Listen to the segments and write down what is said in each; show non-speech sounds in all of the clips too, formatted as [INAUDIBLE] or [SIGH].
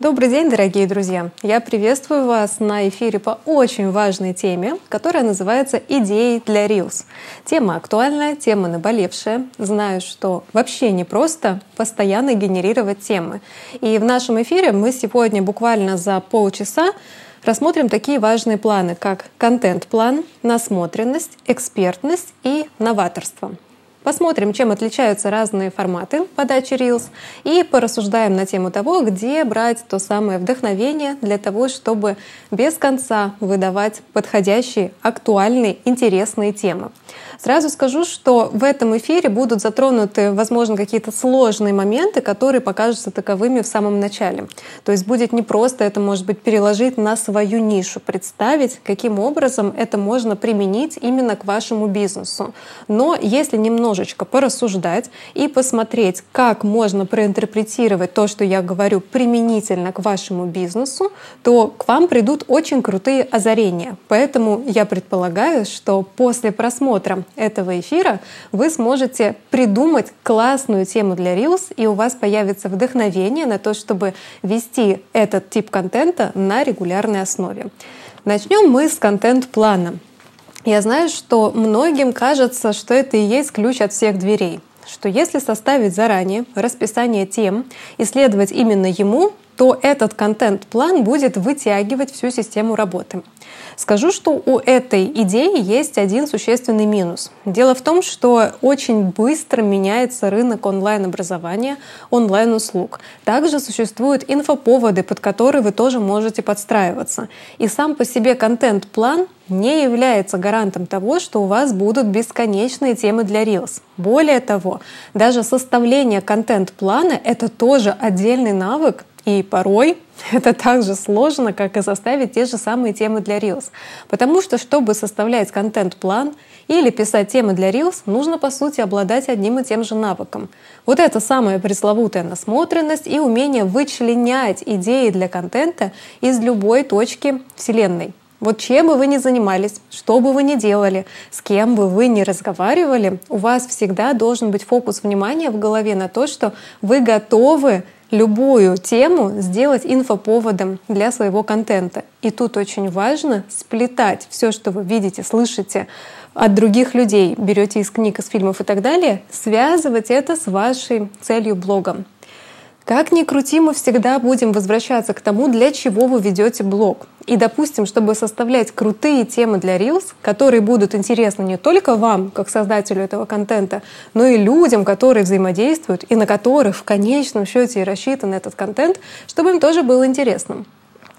Добрый день, дорогие друзья! Я приветствую вас на эфире по очень важной теме, которая называется «Идеи для Reels». Тема актуальная, тема наболевшая. Знаю, что вообще не просто постоянно генерировать темы. И в нашем эфире мы сегодня буквально за полчаса рассмотрим такие важные планы, как контент-план, насмотренность, экспертность и новаторство. Посмотрим, чем отличаются разные форматы подачи Reels и порассуждаем на тему того, где брать то самое вдохновение для того, чтобы без конца выдавать подходящие, актуальные, интересные темы. Сразу скажу, что в этом эфире будут затронуты, возможно, какие-то сложные моменты, которые покажутся таковыми в самом начале. То есть будет не просто это, может быть, переложить на свою нишу, представить, каким образом это можно применить именно к вашему бизнесу. Но если немножечко порассуждать и посмотреть, как можно проинтерпретировать то, что я говорю, применительно к вашему бизнесу, то к вам придут очень крутые озарения. Поэтому я предполагаю, что после просмотра этого эфира вы сможете придумать классную тему для Reels, и у вас появится вдохновение на то, чтобы вести этот тип контента на регулярной основе. Начнем мы с контент-плана. Я знаю, что многим кажется, что это и есть ключ от всех дверей что если составить заранее расписание тем и следовать именно ему, то этот контент-план будет вытягивать всю систему работы. Скажу, что у этой идеи есть один существенный минус. Дело в том, что очень быстро меняется рынок онлайн-образования, онлайн-услуг. Также существуют инфоповоды, под которые вы тоже можете подстраиваться. И сам по себе контент-план не является гарантом того, что у вас будут бесконечные темы для Reels. Более того, даже составление контент-плана — это тоже отдельный навык, и порой [LAUGHS] это так же сложно, как и составить те же самые темы для Reels. Потому что, чтобы составлять контент-план или писать темы для Reels, нужно, по сути, обладать одним и тем же навыком. Вот это самая пресловутая насмотренность и умение вычленять идеи для контента из любой точки Вселенной. Вот чем бы вы ни занимались, что бы вы ни делали, с кем бы вы ни разговаривали, у вас всегда должен быть фокус внимания в голове на то, что вы готовы любую тему сделать инфоповодом для своего контента. И тут очень важно сплетать все, что вы видите, слышите от других людей, берете из книг, из фильмов и так далее, связывать это с вашей целью блога. Как ни крути, мы всегда будем возвращаться к тому, для чего вы ведете блог. И, допустим, чтобы составлять крутые темы для Reels, которые будут интересны не только вам, как создателю этого контента, но и людям, которые взаимодействуют и на которых в конечном счете и рассчитан этот контент, чтобы им тоже было интересно.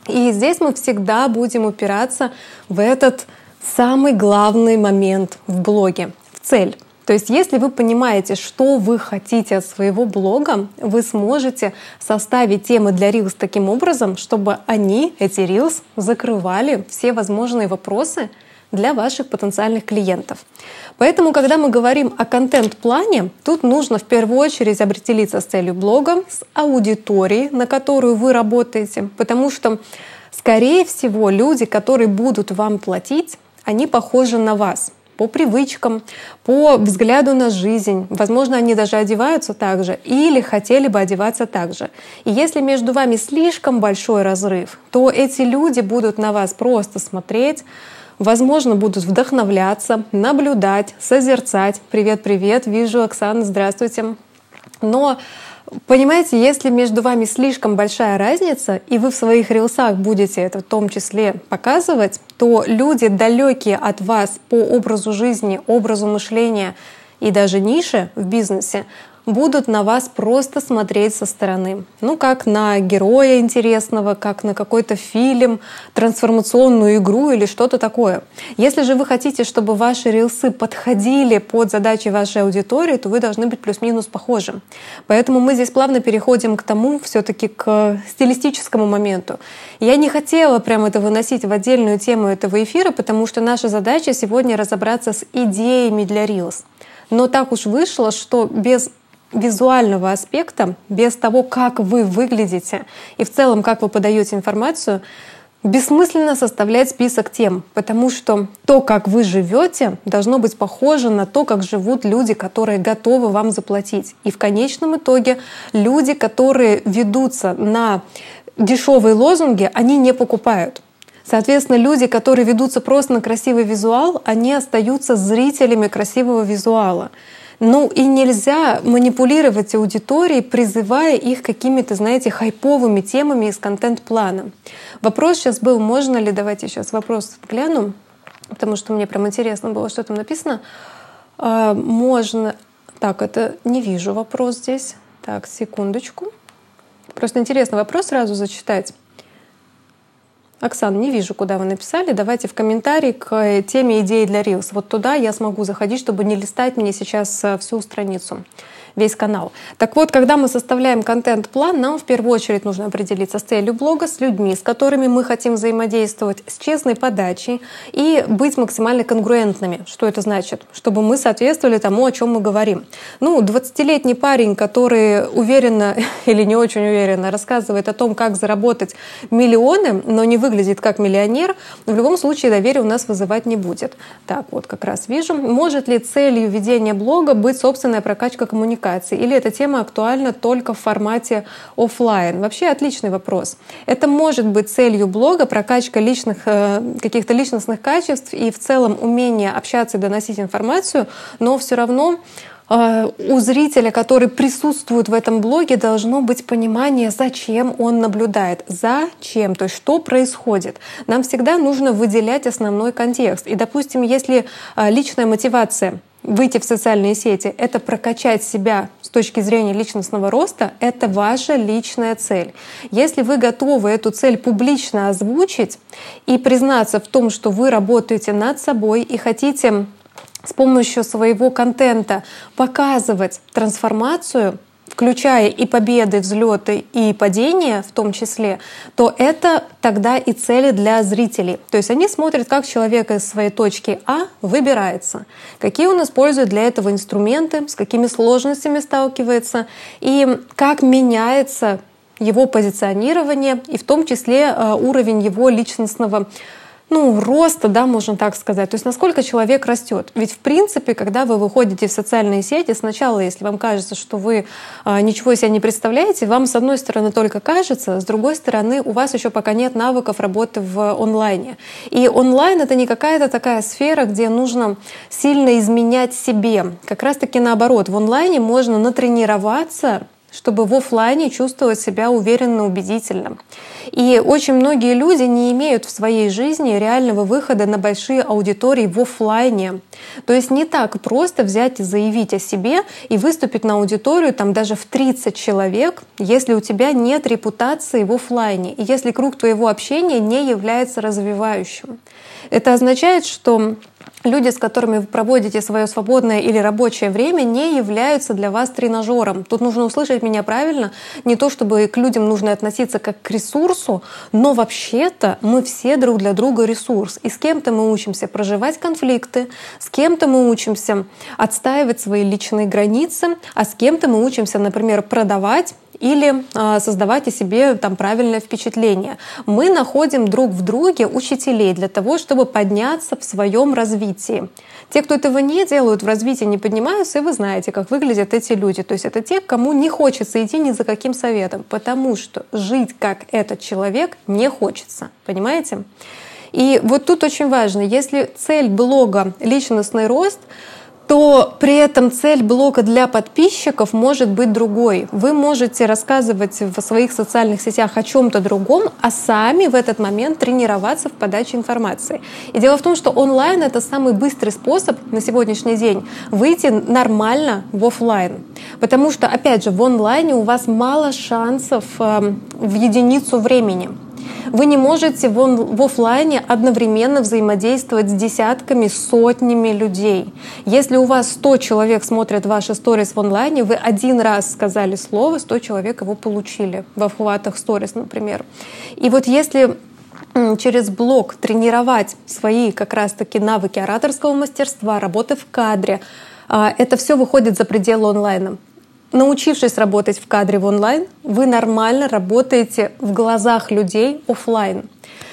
И здесь мы всегда будем упираться в этот самый главный момент в блоге, в цель. То есть если вы понимаете, что вы хотите от своего блога, вы сможете составить темы для Reels таким образом, чтобы они, эти Reels, закрывали все возможные вопросы для ваших потенциальных клиентов. Поэтому, когда мы говорим о контент-плане, тут нужно в первую очередь определиться с целью блога, с аудиторией, на которую вы работаете, потому что, скорее всего, люди, которые будут вам платить, они похожи на вас по привычкам, по взгляду на жизнь. Возможно, они даже одеваются так же или хотели бы одеваться так же. И если между вами слишком большой разрыв, то эти люди будут на вас просто смотреть, возможно, будут вдохновляться, наблюдать, созерцать. Привет, привет, вижу, Оксана, здравствуйте. Но Понимаете, если между вами слишком большая разница, и вы в своих рилсах будете это в том числе показывать, то люди, далекие от вас по образу жизни, образу мышления и даже нише в бизнесе, будут на вас просто смотреть со стороны. Ну, как на героя интересного, как на какой-то фильм, трансформационную игру или что-то такое. Если же вы хотите, чтобы ваши рилсы подходили под задачи вашей аудитории, то вы должны быть плюс-минус похожи. Поэтому мы здесь плавно переходим к тому, все таки к стилистическому моменту. Я не хотела прямо это выносить в отдельную тему этого эфира, потому что наша задача сегодня разобраться с идеями для Reels. Но так уж вышло, что без визуального аспекта, без того, как вы выглядите и в целом, как вы подаете информацию, бессмысленно составлять список тем, потому что то, как вы живете, должно быть похоже на то, как живут люди, которые готовы вам заплатить. И в конечном итоге люди, которые ведутся на дешевые лозунги они не покупают. Соответственно, люди, которые ведутся просто на красивый визуал, они остаются зрителями красивого визуала. Ну и нельзя манипулировать аудиторией, призывая их какими-то, знаете, хайповыми темами из контент-плана. Вопрос сейчас был, можно ли, давайте сейчас вопрос гляну, потому что мне прям интересно было, что там написано. А, можно, так, это не вижу вопрос здесь. Так, секундочку. Просто интересно вопрос сразу зачитать. Оксана, не вижу, куда вы написали. Давайте в комментарии к теме идеи для Reels. Вот туда я смогу заходить, чтобы не листать мне сейчас э, всю страницу весь канал. Так вот, когда мы составляем контент-план, нам в первую очередь нужно определиться с целью блога, с людьми, с которыми мы хотим взаимодействовать, с честной подачей и быть максимально конгруентными. Что это значит? Чтобы мы соответствовали тому, о чем мы говорим. Ну, 20-летний парень, который уверенно [LAUGHS] или не очень уверенно рассказывает о том, как заработать миллионы, но не выглядит как миллионер, в любом случае доверие у нас вызывать не будет. Так, вот как раз вижу. Может ли целью ведения блога быть собственная прокачка коммуникации? Коммуникации, или эта тема актуальна только в формате офлайн? Вообще отличный вопрос. Это может быть целью блога прокачка личных, э, каких-то личностных качеств и в целом умение общаться и доносить информацию, но все равно у зрителя, который присутствует в этом блоге, должно быть понимание, зачем он наблюдает, зачем, то есть что происходит. Нам всегда нужно выделять основной контекст. И, допустим, если э, личная мотивация выйти в социальные сети, это прокачать себя с точки зрения личностного роста, это ваша личная цель. Если вы готовы эту цель публично озвучить и признаться в том, что вы работаете над собой и хотите с помощью своего контента показывать трансформацию, включая и победы, взлеты и падения в том числе, то это тогда и цели для зрителей. То есть они смотрят, как человек из своей точки А выбирается, какие он использует для этого инструменты, с какими сложностями сталкивается и как меняется его позиционирование и в том числе э, уровень его личностного ну, роста, да, можно так сказать. То есть насколько человек растет. Ведь в принципе, когда вы выходите в социальные сети, сначала, если вам кажется, что вы а, ничего себе не представляете, вам с одной стороны только кажется, с другой стороны у вас еще пока нет навыков работы в онлайне. И онлайн это не какая-то такая сфера, где нужно сильно изменять себе. Как раз таки наоборот, в онлайне можно натренироваться чтобы в офлайне чувствовать себя уверенно, убедительно. И очень многие люди не имеют в своей жизни реального выхода на большие аудитории в офлайне. То есть не так просто взять и заявить о себе и выступить на аудиторию там даже в 30 человек, если у тебя нет репутации в офлайне и если круг твоего общения не является развивающим. Это означает, что люди, с которыми вы проводите свое свободное или рабочее время, не являются для вас тренажером. Тут нужно услышать меня правильно. Не то, чтобы к людям нужно относиться как к ресурсу, но вообще-то мы все друг для друга ресурс. И с кем-то мы учимся проживать конфликты, с кем-то мы учимся отстаивать свои личные границы, а с кем-то мы учимся, например, продавать или создавать о себе там правильное впечатление. Мы находим друг в друге учителей для того, чтобы подняться в своем развитии. Те, кто этого не делают, в развитии не поднимаются, и вы знаете, как выглядят эти люди. То есть это те, кому не хочется идти ни за каким советом, потому что жить как этот человек не хочется. Понимаете? И вот тут очень важно, если цель блога личностный рост, то при этом цель блока для подписчиков может быть другой. Вы можете рассказывать в своих социальных сетях о чем-то другом, а сами в этот момент тренироваться в подаче информации. И дело в том, что онлайн это самый быстрый способ на сегодняшний день выйти нормально в офлайн. Потому что, опять же, в онлайне у вас мало шансов эм, в единицу времени. Вы не можете в, в офлайне одновременно взаимодействовать с десятками, сотнями людей. Если у вас 100 человек смотрят ваши сторис в онлайне, вы один раз сказали слово, 100 человек его получили в охватах сторис, например. И вот если через блог тренировать свои как раз-таки навыки ораторского мастерства, работы в кадре, а, это все выходит за пределы онлайна научившись работать в кадре в онлайн, вы нормально работаете в глазах людей офлайн.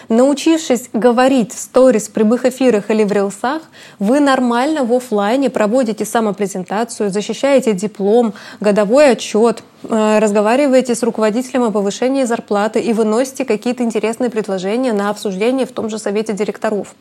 Научившись говорить в сторис, прямых эфирах или в рилсах, вы нормально в офлайне проводите самопрезентацию, защищаете диплом, годовой отчет, разговариваете с руководителем о повышении зарплаты и выносите какие-то интересные предложения на обсуждение в том же совете директоров.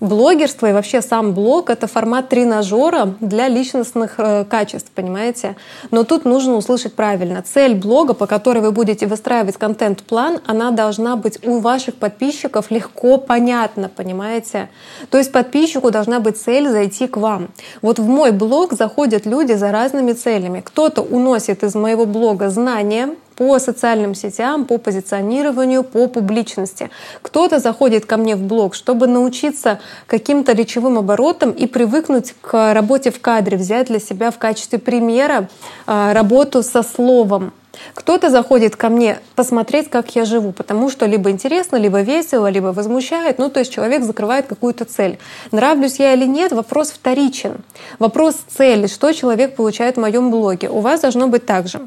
Блогерство и вообще сам блог — это формат тренажера для личностных э, качеств, понимаете? Но тут нужно услышать правильно. Цель блога, по которой вы будете выстраивать контент-план, она должна быть у ваших подписчиков легко понятна, понимаете? То есть подписчику должна быть цель зайти к вам. Вот в мой блог заходят люди за разными целями. Кто-то уносит из моего блога много знания по социальным сетям, по позиционированию, по публичности. Кто-то заходит ко мне в блог, чтобы научиться каким-то речевым оборотам и привыкнуть к работе в кадре, взять для себя в качестве примера а, работу со словом. Кто-то заходит ко мне посмотреть, как я живу, потому что либо интересно, либо весело, либо возмущает. Ну, то есть человек закрывает какую-то цель. Нравлюсь я или нет, вопрос вторичен. Вопрос цели, что человек получает в моем блоге. У вас должно быть так же.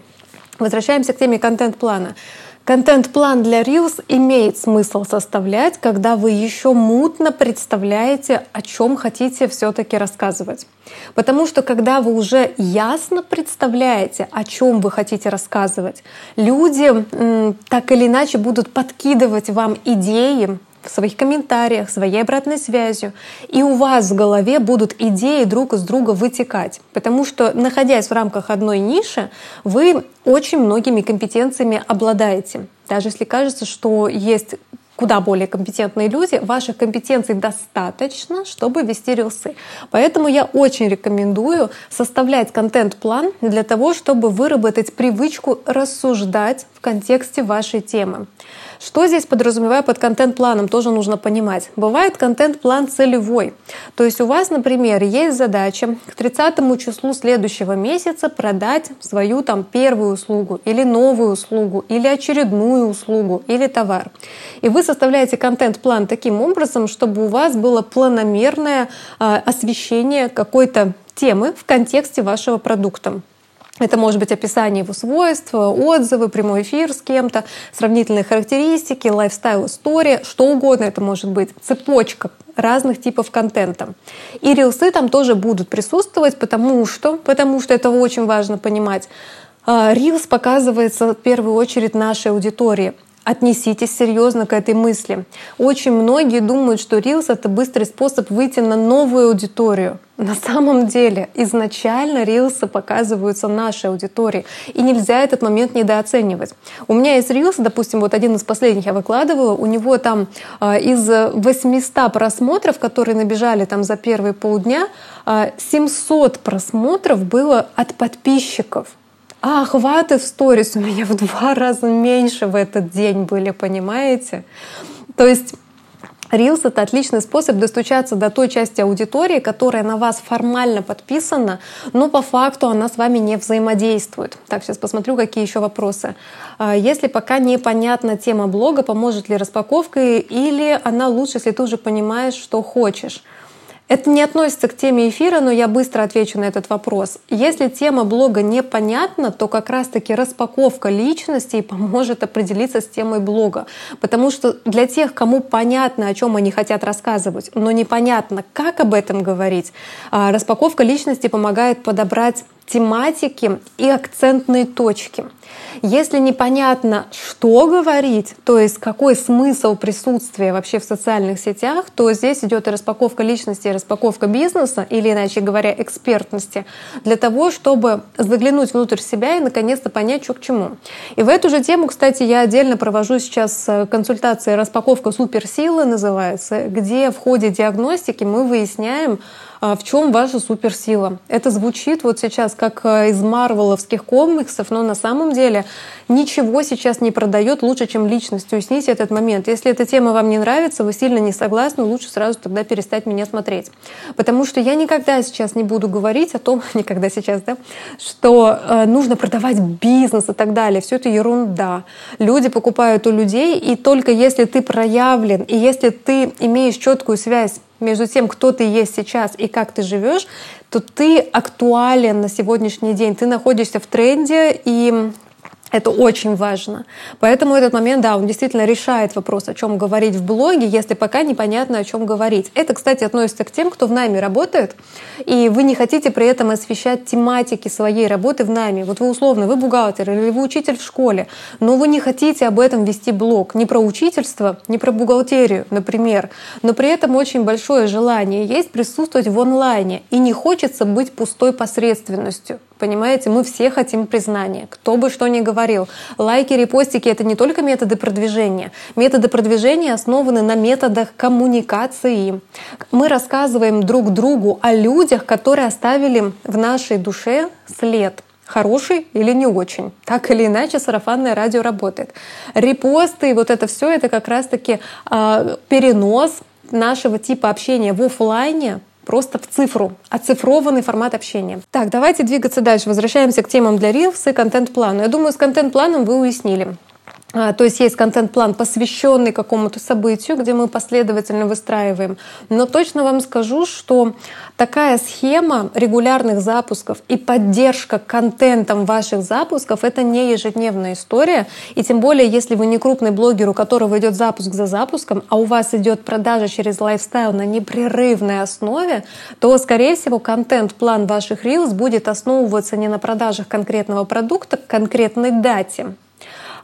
Возвращаемся к теме контент-плана. Контент-план для Reels имеет смысл составлять, когда вы еще мутно представляете, о чем хотите все-таки рассказывать. Потому что когда вы уже ясно представляете, о чем вы хотите рассказывать, люди так или иначе будут подкидывать вам идеи, в своих комментариях, своей обратной связью. И у вас в голове будут идеи друг из друга вытекать. Потому что, находясь в рамках одной ниши, вы очень многими компетенциями обладаете. Даже если кажется, что есть куда более компетентные люди, ваших компетенций достаточно, чтобы вести рилсы. Поэтому я очень рекомендую составлять контент-план для того, чтобы выработать привычку рассуждать в контексте вашей темы. Что здесь подразумеваю под контент-планом, тоже нужно понимать. Бывает контент-план целевой. То есть у вас, например, есть задача к 30 числу следующего месяца продать свою там первую услугу или новую услугу или очередную услугу или товар. И вы составляете контент-план таким образом, чтобы у вас было планомерное э, освещение какой-то темы в контексте вашего продукта. Это может быть описание его свойств, отзывы, прямой эфир с кем-то, сравнительные характеристики, лайфстайл история, что угодно это может быть, цепочка разных типов контента. И рилсы там тоже будут присутствовать, потому что, потому что это очень важно понимать, Рилс а, показывается в первую очередь нашей аудитории отнеситесь серьезно к этой мысли. Очень многие думают, что Reels — это быстрый способ выйти на новую аудиторию. На самом деле изначально рилсы показываются нашей аудитории, и нельзя этот момент недооценивать. У меня есть рилс, допустим, вот один из последних я выкладывала, у него там э, из 800 просмотров, которые набежали там за первые полдня, э, 700 просмотров было от подписчиков а охваты в сторис у меня в два раза меньше в этот день были, понимаете? То есть Reels — это отличный способ достучаться до той части аудитории, которая на вас формально подписана, но по факту она с вами не взаимодействует. Так, сейчас посмотрю, какие еще вопросы. А, если пока непонятна тема блога, поможет ли распаковка или она лучше, если ты уже понимаешь, что хочешь? Это не относится к теме эфира, но я быстро отвечу на этот вопрос. Если тема блога непонятна, то как раз-таки распаковка личностей поможет определиться с темой блога. Потому что для тех, кому понятно, о чем они хотят рассказывать, но непонятно, как об этом говорить, а, распаковка личности помогает подобрать тематики и акцентные точки. Если непонятно, что говорить, то есть какой смысл присутствия вообще в социальных сетях, то здесь идет и распаковка личности, и распаковка бизнеса, или иначе говоря, экспертности, для того, чтобы заглянуть внутрь себя и наконец-то понять, что к чему. И в эту же тему, кстати, я отдельно провожу сейчас э, консультации «Распаковка суперсилы» называется, где в ходе диагностики мы выясняем, в чем ваша суперсила. Это звучит вот сейчас как э, из марвеловских комиксов, но на самом деле ничего сейчас не продает лучше, чем личность. Уясните этот момент. Если эта тема вам не нравится, вы сильно не согласны, лучше сразу тогда перестать меня смотреть. Потому что я никогда сейчас не буду говорить о том, [LAUGHS] никогда сейчас, да, что э, нужно продавать бизнес и так далее. Все это ерунда. Люди покупают у людей, и только если ты проявлен, и если ты имеешь четкую связь между тем, кто ты есть сейчас и как ты живешь, то ты актуален на сегодняшний день. Ты находишься в тренде, и Это очень важно. Поэтому этот момент, да, он действительно решает вопрос, о чем говорить в блоге, если пока непонятно, о чем говорить. Это, кстати, относится к тем, кто в найме работает, и вы не хотите при этом освещать тематики своей работы в найме. Вот вы условно, вы бухгалтер или вы учитель в школе, но вы не хотите об этом вести блог. Не про учительство, не про бухгалтерию, например. Но при этом очень большое желание есть присутствовать в онлайне. И не хочется быть пустой посредственностью. Понимаете, мы все хотим признания, кто бы что ни говорил. Лайки, репостики — это не только методы продвижения. Методы продвижения основаны на методах коммуникации. Мы рассказываем друг другу о людях, которые оставили в нашей душе след хороший или не очень. Так или иначе сарафанное радио работает. Репосты и вот это все это как раз-таки э, перенос нашего типа общения в офлайне просто в цифру, оцифрованный формат общения. Так, давайте двигаться дальше. Возвращаемся к темам для Reels и контент-плану. Я думаю, с контент-планом вы уяснили. А, то есть есть контент-план, посвященный какому-то событию, где мы последовательно выстраиваем. Но точно вам скажу, что такая схема регулярных запусков и поддержка контентом ваших запусков — это не ежедневная история. И тем более, если вы не крупный блогер, у которого идет запуск за запуском, а у вас идет продажа через лайфстайл на непрерывной основе, то, скорее всего, контент-план ваших Reels будет основываться не на продажах конкретного продукта к конкретной дате,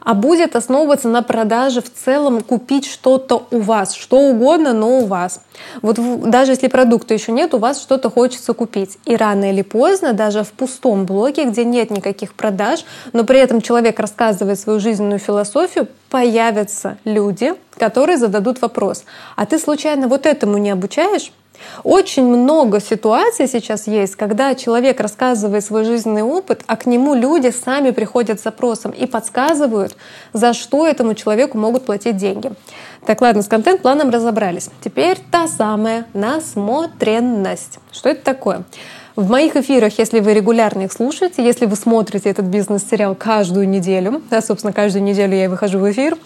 а будет основываться на продаже в целом купить что-то у вас, что угодно, но у вас. Вот даже если продукта еще нет, у вас что-то хочется купить. И рано или поздно, даже в пустом блоге, где нет никаких продаж, но при этом человек рассказывает свою жизненную философию, появятся люди, которые зададут вопрос, а ты случайно вот этому не обучаешь? Очень много ситуаций сейчас есть, когда человек рассказывает свой жизненный опыт, а к нему люди сами приходят с запросом и подсказывают, за что этому человеку могут платить деньги. Так, ладно, с контент-планом разобрались. Теперь та самая насмотренность. Что это такое? В моих эфирах, если вы регулярно их слушаете, если вы смотрите этот бизнес-сериал каждую неделю, да, собственно, каждую неделю я выхожу в эфир,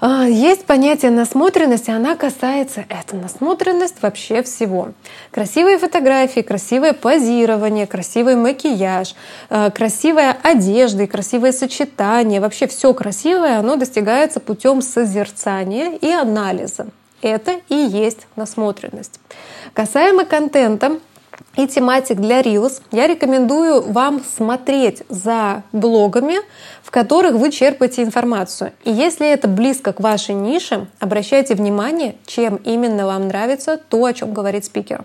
есть понятие насмотренности, она касается, это насмотренность вообще всего. Красивые фотографии, красивое позирование, красивый макияж, а, красивая одежда и красивое сочетание, вообще все красивое, оно достигается путем созерцания и анализа. Это и есть насмотренность. Касаемо контента, и тематик для Reels, я рекомендую вам смотреть за блогами, в которых вы черпаете информацию. И если это близко к вашей нише, обращайте внимание, чем именно вам нравится то, о чем говорит спикер.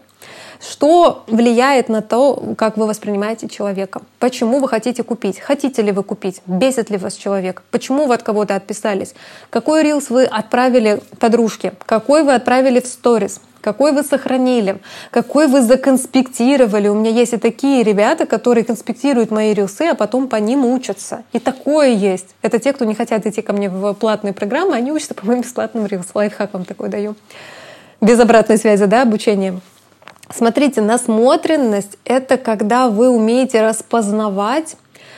Что влияет на то, как вы воспринимаете человека? Почему вы хотите купить? Хотите ли вы купить? Бесит ли вас человек? Почему вы от кого-то отписались? Какой рилс вы отправили подружке? Какой вы отправили в сторис? Какой вы сохранили, какой вы законспектировали. У меня есть и такие ребята, которые конспектируют мои рилсы, а потом по ним учатся. И такое есть. Это те, кто не хотят идти ко мне в платные программы, они учатся по моим бесплатным рилс. Лайфхак вам такой даю. Без обратной связи, да, обучение. Смотрите, насмотренность — это когда вы умеете распознавать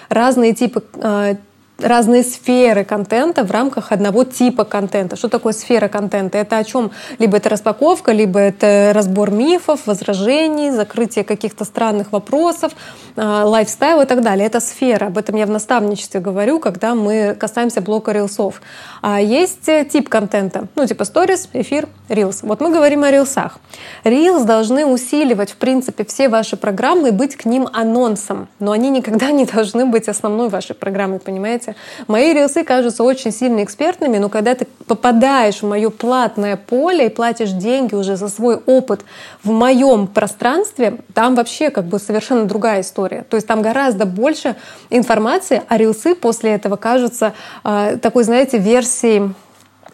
разные типы э, разные сферы контента в рамках одного типа контента. Что такое сфера контента? Это о чем? Либо это распаковка, либо это разбор мифов, возражений, закрытие каких-то странных вопросов, а, лайфстайл и так далее. Это сфера. Об этом я в наставничестве говорю, когда мы касаемся блока рилсов. А есть э, тип контента, ну типа сторис, эфир, рилс. Вот мы говорим о рилсах. Рилс должны усиливать, в принципе, все ваши программы и быть к ним анонсом. Но они никогда не должны быть основной вашей программой, понимаете? Мои рилсы кажутся очень сильно экспертными, но когда ты попадаешь в мое платное поле и платишь деньги уже за свой опыт в моем пространстве, там вообще как бы совершенно другая история. То есть там гораздо больше информации, а рилсы после этого кажутся э, такой, знаете, версией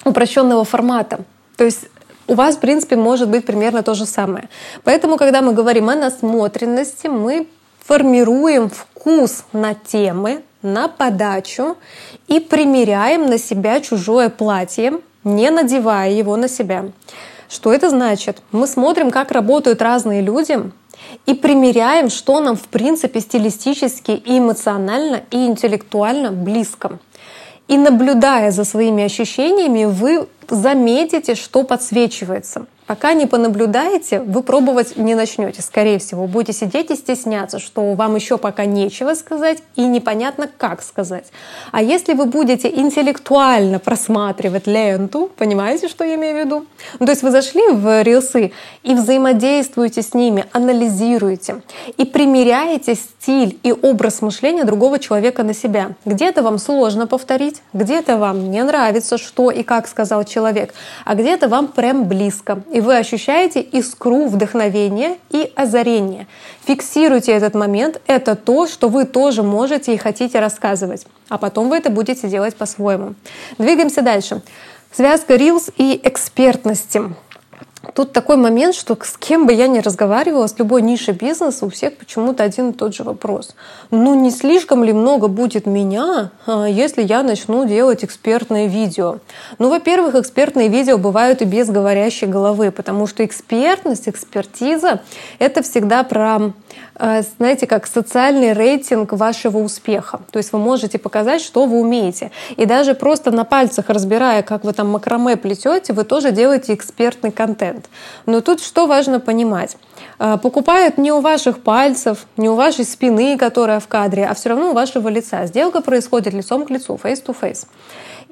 упрощенного формата. То есть у вас, в принципе, может быть примерно то же самое. Поэтому, когда мы говорим о насмотренности, мы формируем вкус на темы, на подачу и примеряем на себя чужое платье, не надевая его на себя. Что это значит? Мы смотрим, как работают разные люди, и примеряем, что нам в принципе стилистически и эмоционально и интеллектуально близко. И наблюдая за своими ощущениями, вы заметите, что подсвечивается. Пока не понаблюдаете, вы пробовать не начнете, скорее всего. Будете сидеть и стесняться, что вам еще пока нечего сказать и непонятно, как сказать. А если вы будете интеллектуально просматривать ленту, понимаете, что я имею в виду? Ну, то есть вы зашли в рилсы и взаимодействуете с ними, анализируете и примеряете стиль и образ мышления другого человека на себя. Где-то вам сложно повторить, где-то вам не нравится, что и как сказал человек, а где-то вам прям близко. И вы ощущаете искру вдохновения и озарения. Фиксируйте этот момент. Это то, что вы тоже можете и хотите рассказывать. А потом вы это будете делать по-своему. Двигаемся дальше. Связка Reels и экспертности. Тут такой момент, что с кем бы я ни разговаривала, с любой нишей бизнеса, у всех почему-то один и тот же вопрос. Ну, не слишком ли много будет меня, а, если я начну делать экспертные видео? Ну, во-первых, экспертные видео бывают и без говорящей головы, потому что экспертность, экспертиза — это всегда про знаете, как социальный рейтинг вашего успеха. То есть вы можете показать, что вы умеете. И даже просто на пальцах разбирая, как вы там макраме плетете, вы тоже делаете экспертный контент. Но тут что важно понимать? Э, покупают не у ваших пальцев, не у вашей спины, которая в кадре, а все равно у вашего лица. Сделка происходит лицом к лицу, face to face.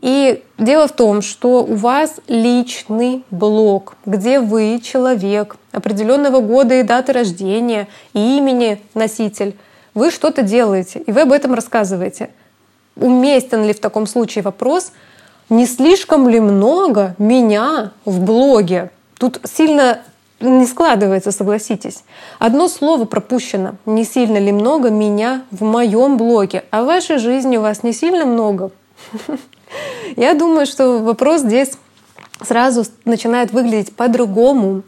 И дело в том, что у вас личный блог, где вы человек определенного года и даты рождения, и имени носитель. Вы что-то делаете, и вы об этом рассказываете. Уместен ли в таком случае вопрос, не слишком ли много меня в блоге? Тут сильно не складывается, согласитесь. Одно слово пропущено. Не сильно ли много меня в моем блоге? А в вашей жизни у вас не сильно много? [LAUGHS] Я думаю, что вопрос здесь сразу начинает выглядеть по-другому.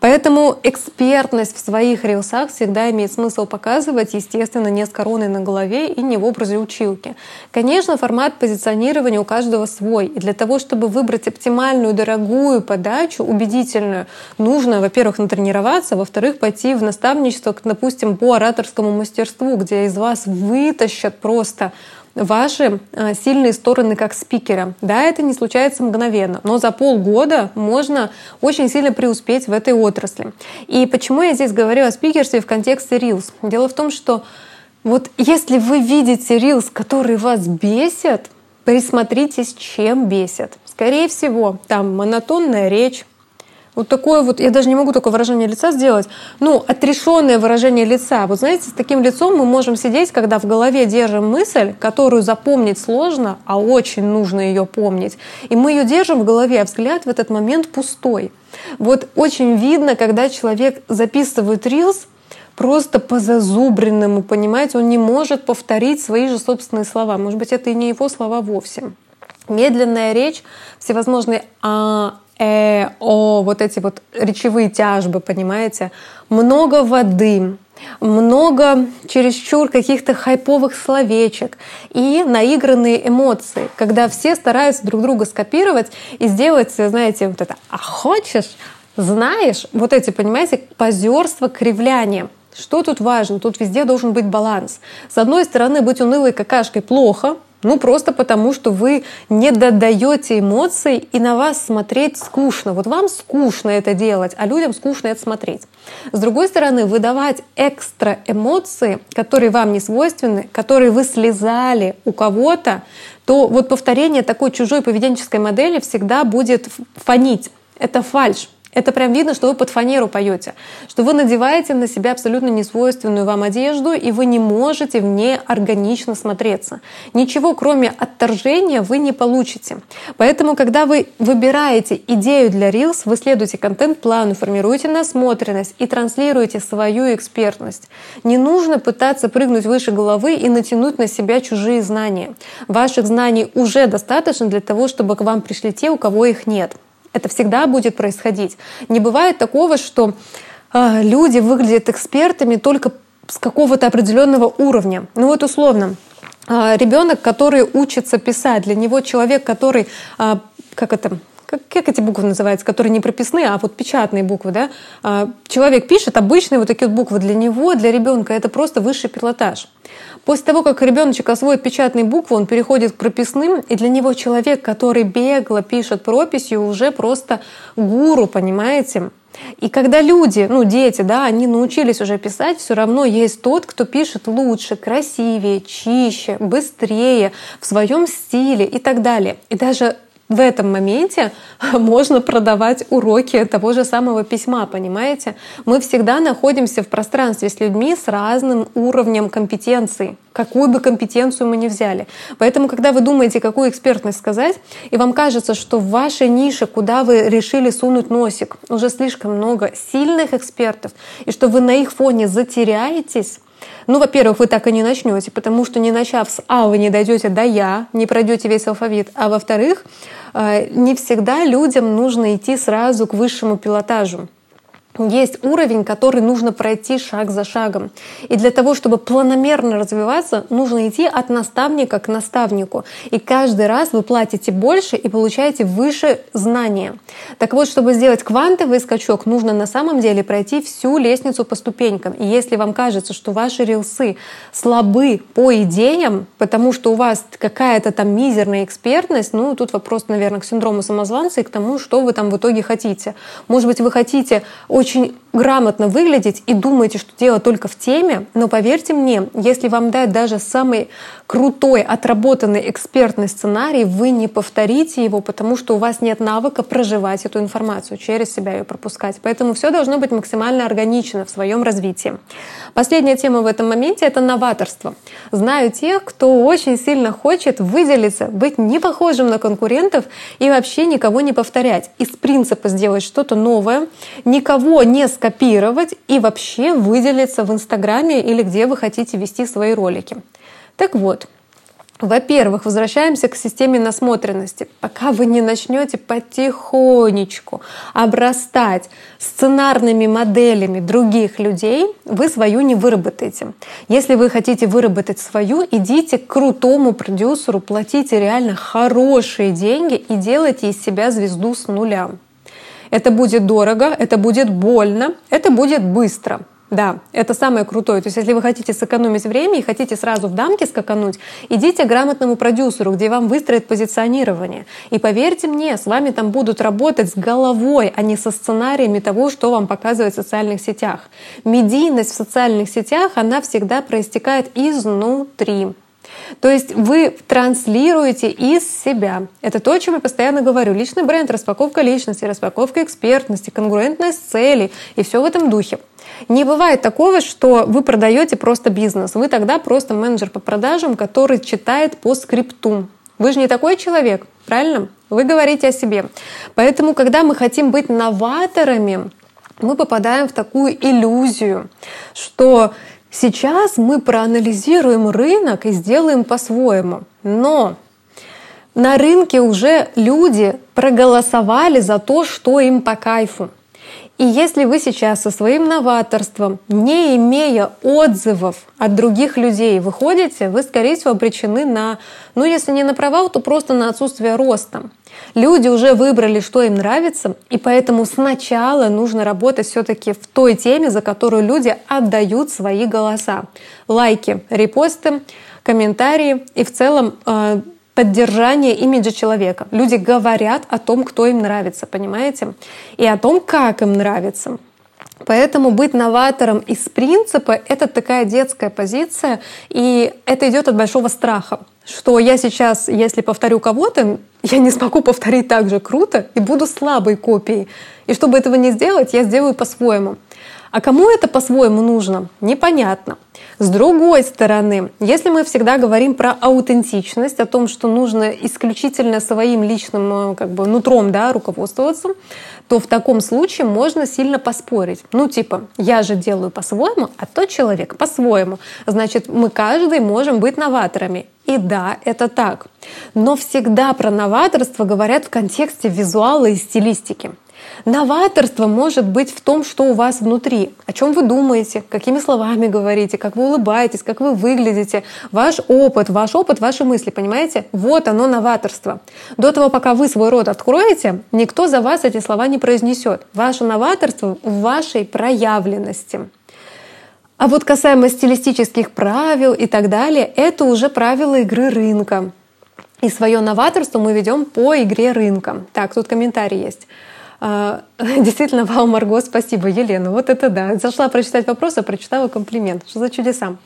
Поэтому экспертность в своих рилсах всегда имеет смысл показывать, естественно, не с короной на голове и не в образе училки. Конечно, формат позиционирования у каждого свой. И для того, чтобы выбрать оптимальную, дорогую подачу, убедительную, нужно, во-первых, натренироваться, во-вторых, пойти в наставничество, допустим, по ораторскому мастерству, где из вас вытащат просто ваши э, сильные стороны как спикера. Да, это не случается мгновенно, но за полгода можно очень сильно преуспеть в этой отрасли. И почему я здесь говорю о спикерстве в контексте Reels? Дело в том, что вот если вы видите Reels, которые вас бесят, присмотритесь, чем бесят. Скорее всего, там монотонная речь, вот такое вот, я даже не могу такое выражение лица сделать, ну, отрешенное выражение лица. Вот знаете, с таким лицом мы можем сидеть, когда в голове держим мысль, которую запомнить сложно, а очень нужно ее помнить. И мы ее держим в голове, а взгляд в этот момент пустой. Вот очень видно, когда человек записывает рилс, просто по зазубренному, понимаете, он не может повторить свои же собственные слова. Может быть, это и не его слова вовсе. Медленная речь, всевозможные а, э, о вот эти вот речевые тяжбы, понимаете, много воды, много чересчур каких-то хайповых словечек и наигранные эмоции, когда все стараются друг друга скопировать и сделать, знаете, вот это «а хочешь?», «знаешь?», вот эти, понимаете, позерство, кривляние. Что тут важно? Тут везде должен быть баланс. С одной стороны, быть унылой какашкой плохо, ну, просто потому, что вы не додаете эмоций, и на вас смотреть скучно. Вот вам скучно это делать, а людям скучно это смотреть. С другой стороны, выдавать экстра эмоции, которые вам не свойственны, которые вы слезали у кого-то, то вот повторение такой чужой поведенческой модели всегда будет фонить. Это фальш. Это прям видно, что вы под фанеру поете, что вы надеваете на себя абсолютно несвойственную вам одежду, и вы не можете в ней органично смотреться. Ничего, кроме отторжения, вы не получите. Поэтому, когда вы выбираете идею для Reels, вы следуете контент-плану, формируете насмотренность и транслируете свою экспертность. Не нужно пытаться прыгнуть выше головы и натянуть на себя чужие знания. Ваших знаний уже достаточно для того, чтобы к вам пришли те, у кого их нет. Это всегда будет происходить. Не бывает такого, что э, люди выглядят экспертами только с какого-то определенного уровня. Ну вот условно, э, ребенок, который учится писать, для него человек, который, э, как это, как, как эти буквы называются, которые не прописные, а вот печатные буквы, да, а, человек пишет обычные вот такие вот буквы. Для него, для ребенка это просто высший пилотаж. После того, как ребеночек освоит печатные буквы, он переходит к прописным, и для него человек, который бегло пишет прописью, уже просто гуру, понимаете? И когда люди, ну дети, да, они научились уже писать, все равно есть тот, кто пишет лучше, красивее, чище, быстрее, в своем стиле и так далее. И даже в этом моменте [LAUGHS] можно продавать уроки того же самого письма, понимаете? Мы всегда находимся в пространстве с людьми с разным уровнем компетенции, какую бы компетенцию мы ни взяли. Поэтому, когда вы думаете, какую экспертность сказать, и вам кажется, что в вашей нише, куда вы решили сунуть носик, уже слишком много сильных экспертов, и что вы на их фоне затеряетесь, ну, во-первых, вы так и не начнете, потому что не начав с А, вы не дойдете до Я, не пройдете весь алфавит. А во-вторых, э, не всегда людям нужно идти сразу к высшему пилотажу есть уровень, который нужно пройти шаг за шагом. И для того, чтобы планомерно развиваться, нужно идти от наставника к наставнику. И каждый раз вы платите больше и получаете выше знания. Так вот, чтобы сделать квантовый скачок, нужно на самом деле пройти всю лестницу по ступенькам. И если вам кажется, что ваши рилсы слабы по идеям, потому что у вас какая-то там мизерная экспертность, ну, тут вопрос, наверное, к синдрому самозванца и к тому, что вы там в итоге хотите. Может быть, вы хотите очень очень грамотно выглядеть и думаете, что дело только в теме, но поверьте мне, если вам дать даже самый крутой, отработанный экспертный сценарий, вы не повторите его, потому что у вас нет навыка проживать эту информацию, через себя ее пропускать. Поэтому все должно быть максимально органично в своем развитии. Последняя тема в этом моменте — это новаторство. Знаю тех, кто очень сильно хочет выделиться, быть не похожим на конкурентов и вообще никого не повторять. Из принципа сделать что-то новое, никого не скопировать и вообще выделиться в Инстаграме или где вы хотите вести свои ролики. Так вот, во-первых, возвращаемся к системе насмотренности. Пока вы не начнете потихонечку обрастать сценарными моделями других людей, вы свою не выработаете. Если вы хотите выработать свою, идите к крутому продюсеру, платите реально хорошие деньги и делайте из себя звезду с нуля. Это будет дорого, это будет больно, это будет быстро. Да, это самое крутое. То есть, если вы хотите сэкономить время и хотите сразу в дамке скакануть, идите к грамотному продюсеру, где вам выстроят позиционирование. И поверьте мне, с вами там будут работать с головой, а не со сценариями того, что вам показывают в социальных сетях. Медийность в социальных сетях, она всегда проистекает изнутри. То есть вы транслируете из себя. Это то, о чем я постоянно говорю. Личный бренд, распаковка личности, распаковка экспертности, конгруентность целей и все в этом духе. Не бывает такого, что вы продаете просто бизнес. Вы тогда просто менеджер по продажам, который читает по скрипту. Вы же не такой человек, правильно? Вы говорите о себе. Поэтому, когда мы хотим быть новаторами, мы попадаем в такую иллюзию, что сейчас мы проанализируем рынок и сделаем по-своему. Но на рынке уже люди проголосовали за то, что им по кайфу. И если вы сейчас со своим новаторством, не имея отзывов от других людей, выходите, вы, скорее всего, обречены на, ну, если не на провал, то просто на отсутствие роста. Люди уже выбрали, что им нравится, и поэтому сначала нужно работать все-таки в той теме, за которую люди отдают свои голоса. Лайки, репосты, комментарии и в целом э, поддержание имиджа человека. Люди говорят о том, кто им нравится, понимаете? И о том, как им нравится. Поэтому быть новатором из принципа — это такая детская позиция, и это идет от большого страха, что я сейчас, если повторю кого-то, я не смогу повторить так же круто и буду слабой копией. И чтобы этого не сделать, я сделаю по-своему. А кому это по-своему нужно, непонятно. С другой стороны, если мы всегда говорим про аутентичность, о том, что нужно исключительно своим личным э, как бы, нутром да, руководствоваться, то в таком случае можно сильно поспорить. Ну, типа, я же делаю по-своему, а тот человек по-своему. Значит, мы каждый можем быть новаторами. И да, это так. Но всегда про новаторство говорят в контексте визуала и стилистики. Новаторство может быть в том, что у вас внутри, о чем вы думаете, какими словами говорите, как вы улыбаетесь, как вы выглядите, ваш опыт, ваш опыт, ваши мысли, понимаете? Вот оно новаторство. До того, пока вы свой рот откроете, никто за вас эти слова не произнесет. Ваше новаторство в вашей проявленности. А вот касаемо стилистических правил и так далее, это уже правила игры рынка. И свое новаторство мы ведем по игре рынка. Так, тут комментарий есть. А, [LAUGHS] действительно, вау, Марго, спасибо, Елена. Вот это да. Зашла прочитать вопрос, а прочитала комплимент. Что за чудеса?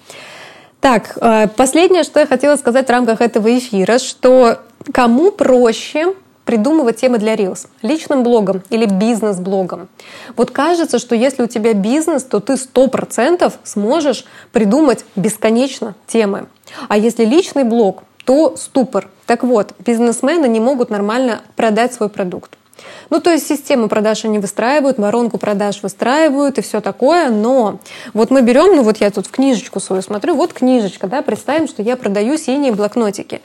Так, а, последнее, что я хотела сказать в рамках этого эфира, что кому проще придумывать темы для Reels? Личным блогом или бизнес-блогом? Вот кажется, что если у тебя бизнес, то ты сто процентов сможешь придумать бесконечно темы. А если личный блог, то ступор. Так вот, бизнесмены не могут нормально продать свой продукт. Ну, то есть систему продаж они выстраивают, воронку продаж выстраивают и все такое, но вот мы берем, ну вот я тут в книжечку свою смотрю, вот книжечка, да, представим, что я продаю синие блокнотики.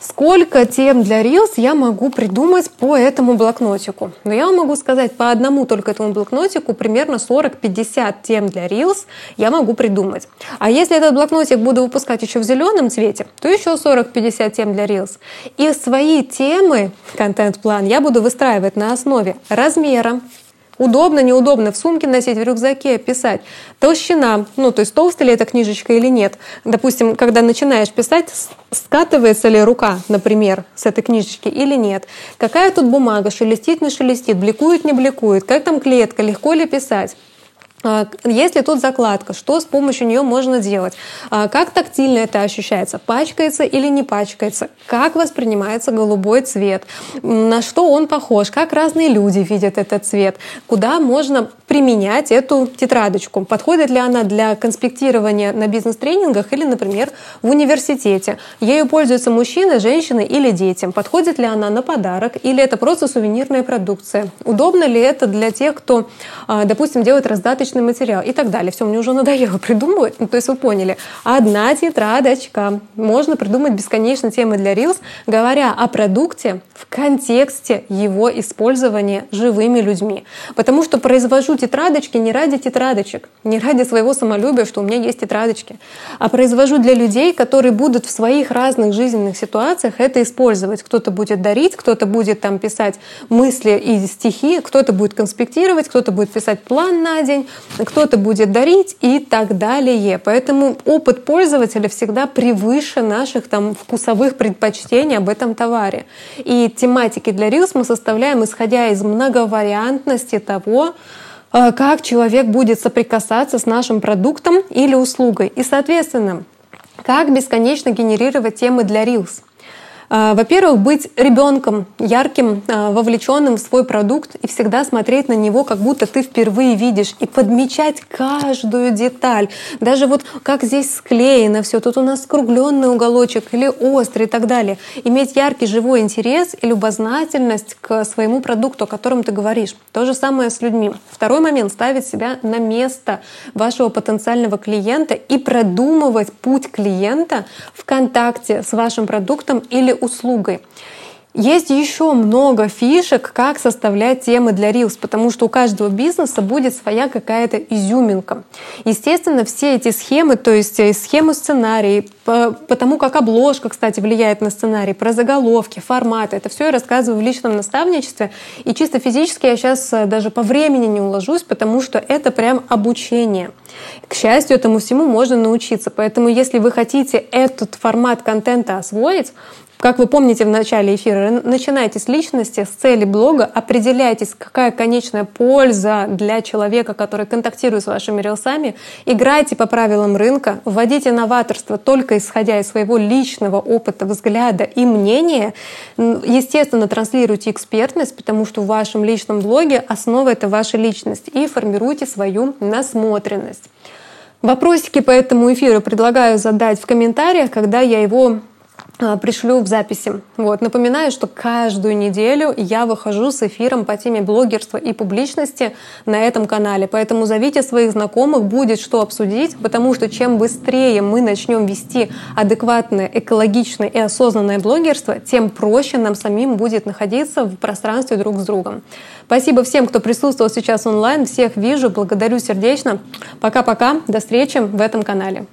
Сколько тем для Reels я могу придумать по этому блокнотику? Но я вам могу сказать, по одному только этому блокнотику примерно 40-50 тем для Reels я могу придумать. А если этот блокнотик буду выпускать еще в зеленом цвете, то еще 40-50 тем для Reels. И свои темы, контент-план, я буду выстраивать на основе размера, Удобно, неудобно в сумке носить, в рюкзаке писать. Толщина, ну то есть толстая ли эта книжечка или нет. Допустим, когда начинаешь писать, скатывается ли рука, например, с этой книжечки или нет. Какая тут бумага, шелестит, не шелестит, бликует, не бликует, как там клетка, легко ли писать. А, есть ли тут закладка? Что с помощью нее можно делать? А, как тактильно это ощущается? Пачкается или не пачкается? Как воспринимается голубой цвет? На что он похож? Как разные люди видят этот цвет? Куда можно применять эту тетрадочку? Подходит ли она для конспектирования на бизнес-тренингах или, например, в университете? Ею пользуются мужчины, женщины или дети? Подходит ли она на подарок или это просто сувенирная продукция? Удобно ли это для тех, кто, а, допустим, делает раздаточные научный материал и так далее. Все, мне уже надоело придумывать. Ну, то есть вы поняли. Одна тетрадочка. Можно придумать бесконечно темы для Reels, говоря о продукте в контексте его использования живыми людьми. Потому что произвожу тетрадочки не ради тетрадочек, не ради своего самолюбия, что у меня есть тетрадочки, а произвожу для людей, которые будут в своих разных жизненных ситуациях это использовать. Кто-то будет дарить, кто-то будет там писать мысли и стихи, кто-то будет конспектировать, кто-то будет писать план на день, кто-то будет дарить и так далее. Поэтому опыт пользователя всегда превыше наших там вкусовых предпочтений об этом товаре. И тематики для Reels мы составляем, исходя из многовариантности того, как человек будет соприкасаться с нашим продуктом или услугой. И, соответственно, как бесконечно генерировать темы для Reels – во-первых, быть ребенком ярким, а, вовлеченным в свой продукт и всегда смотреть на него, как будто ты впервые видишь, и подмечать каждую деталь. Даже вот как здесь склеено все, тут у нас скругленный уголочек или острый и так далее. Иметь яркий живой интерес и любознательность к своему продукту, о котором ты говоришь. То же самое с людьми. Второй момент — ставить себя на место вашего потенциального клиента и продумывать путь клиента в контакте с вашим продуктом или услугой. Есть еще много фишек, как составлять темы для Reels, потому что у каждого бизнеса будет своя какая-то изюминка. Естественно, все эти схемы, то есть э, схемы сценарий, по, по тому, как обложка, кстати, влияет на сценарий, про заголовки, форматы, это все я рассказываю в личном наставничестве. И чисто физически я сейчас э, даже по времени не уложусь, потому что это прям обучение. К счастью, этому всему можно научиться. Поэтому если вы хотите этот формат контента освоить, как вы помните в начале эфира, начинайте с личности, с цели блога, определяйтесь, какая конечная польза для человека, который контактирует с вашими рилсами, играйте по правилам рынка, вводите новаторство только исходя из своего личного опыта, взгляда и мнения. Естественно, транслируйте экспертность, потому что в вашем личном блоге основа — это ваша личность, и формируйте свою насмотренность. Вопросики по этому эфиру предлагаю задать в комментариях, когда я его пришлю в записи. Вот. Напоминаю, что каждую неделю я выхожу с эфиром по теме блогерства и публичности на этом канале. Поэтому зовите своих знакомых, будет что обсудить, потому что чем быстрее мы начнем вести адекватное, экологичное и осознанное блогерство, тем проще нам самим будет находиться в пространстве друг с другом. Спасибо всем, кто присутствовал сейчас онлайн. Всех вижу, благодарю сердечно. Пока-пока, до встречи в этом канале.